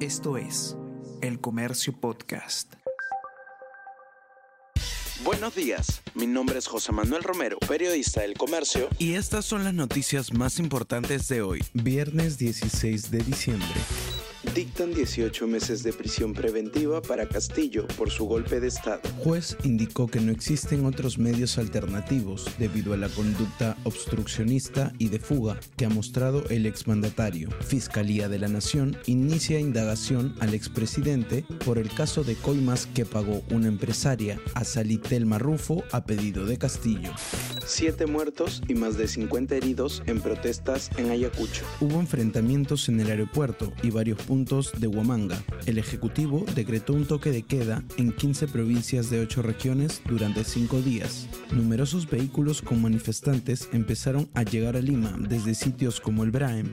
Esto es El Comercio Podcast. Buenos días, mi nombre es José Manuel Romero, periodista del Comercio. Y estas son las noticias más importantes de hoy, viernes 16 de diciembre. Dictan 18 meses de prisión preventiva para Castillo por su golpe de Estado. Juez indicó que no existen otros medios alternativos debido a la conducta obstruccionista y de fuga que ha mostrado el exmandatario. Fiscalía de la Nación inicia indagación al expresidente por el caso de coimas que pagó una empresaria a Salitel Marrufo a pedido de Castillo. Siete muertos y más de 50 heridos en protestas en Ayacucho. Hubo enfrentamientos en el aeropuerto y varios puntos de Huamanga. El Ejecutivo decretó un toque de queda en 15 provincias de 8 regiones durante 5 días. Numerosos vehículos con manifestantes empezaron a llegar a Lima desde sitios como el Braem.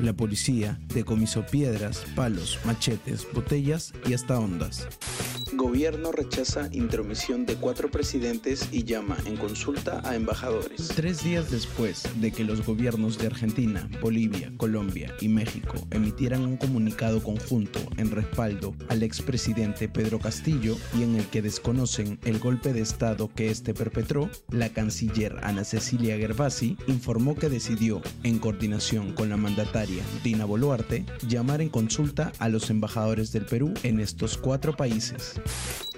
La policía decomisó piedras, palos, machetes, botellas y hasta ondas. Gobierno rechaza intromisión de cuatro presidentes y llama en consulta a embajadores. Tres días después de que los gobiernos de Argentina, Bolivia, Colombia y México emitieran un comunicado conjunto en respaldo al expresidente Pedro Castillo y en el que desconocen el golpe de Estado que éste perpetró, la canciller Ana Cecilia Gervasi informó que decidió, en coordinación con la mandataria Dina Boluarte, llamar en consulta a los embajadores del Perú en estos cuatro países.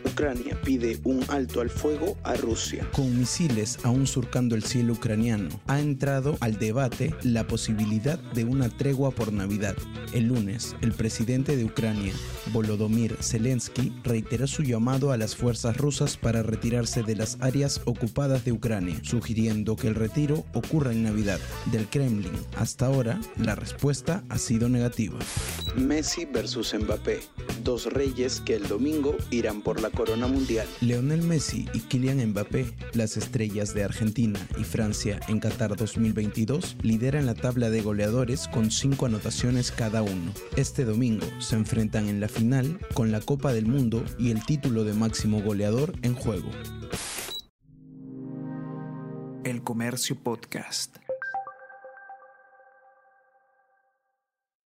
Ucrania pide un alto al fuego a Rusia. Con misiles aún surcando el cielo ucraniano, ha entrado al debate la posibilidad de una tregua por Navidad. El lunes, el presidente de Ucrania, Volodymyr Zelensky, reiteró su llamado a las fuerzas rusas para retirarse de las áreas ocupadas de Ucrania, sugiriendo que el retiro ocurra en Navidad. Del Kremlin, hasta ahora, la respuesta ha sido negativa. Messi versus Mbappé, dos reyes que el domingo irán por la corona mundial. Leonel Messi y Kylian Mbappé, las estrellas de Argentina y Francia en Qatar 2022, lideran la tabla de goleadores con cinco anotaciones cada uno. Este domingo se enfrentan en la final con la Copa del Mundo y el título de máximo goleador en juego. El Comercio Podcast.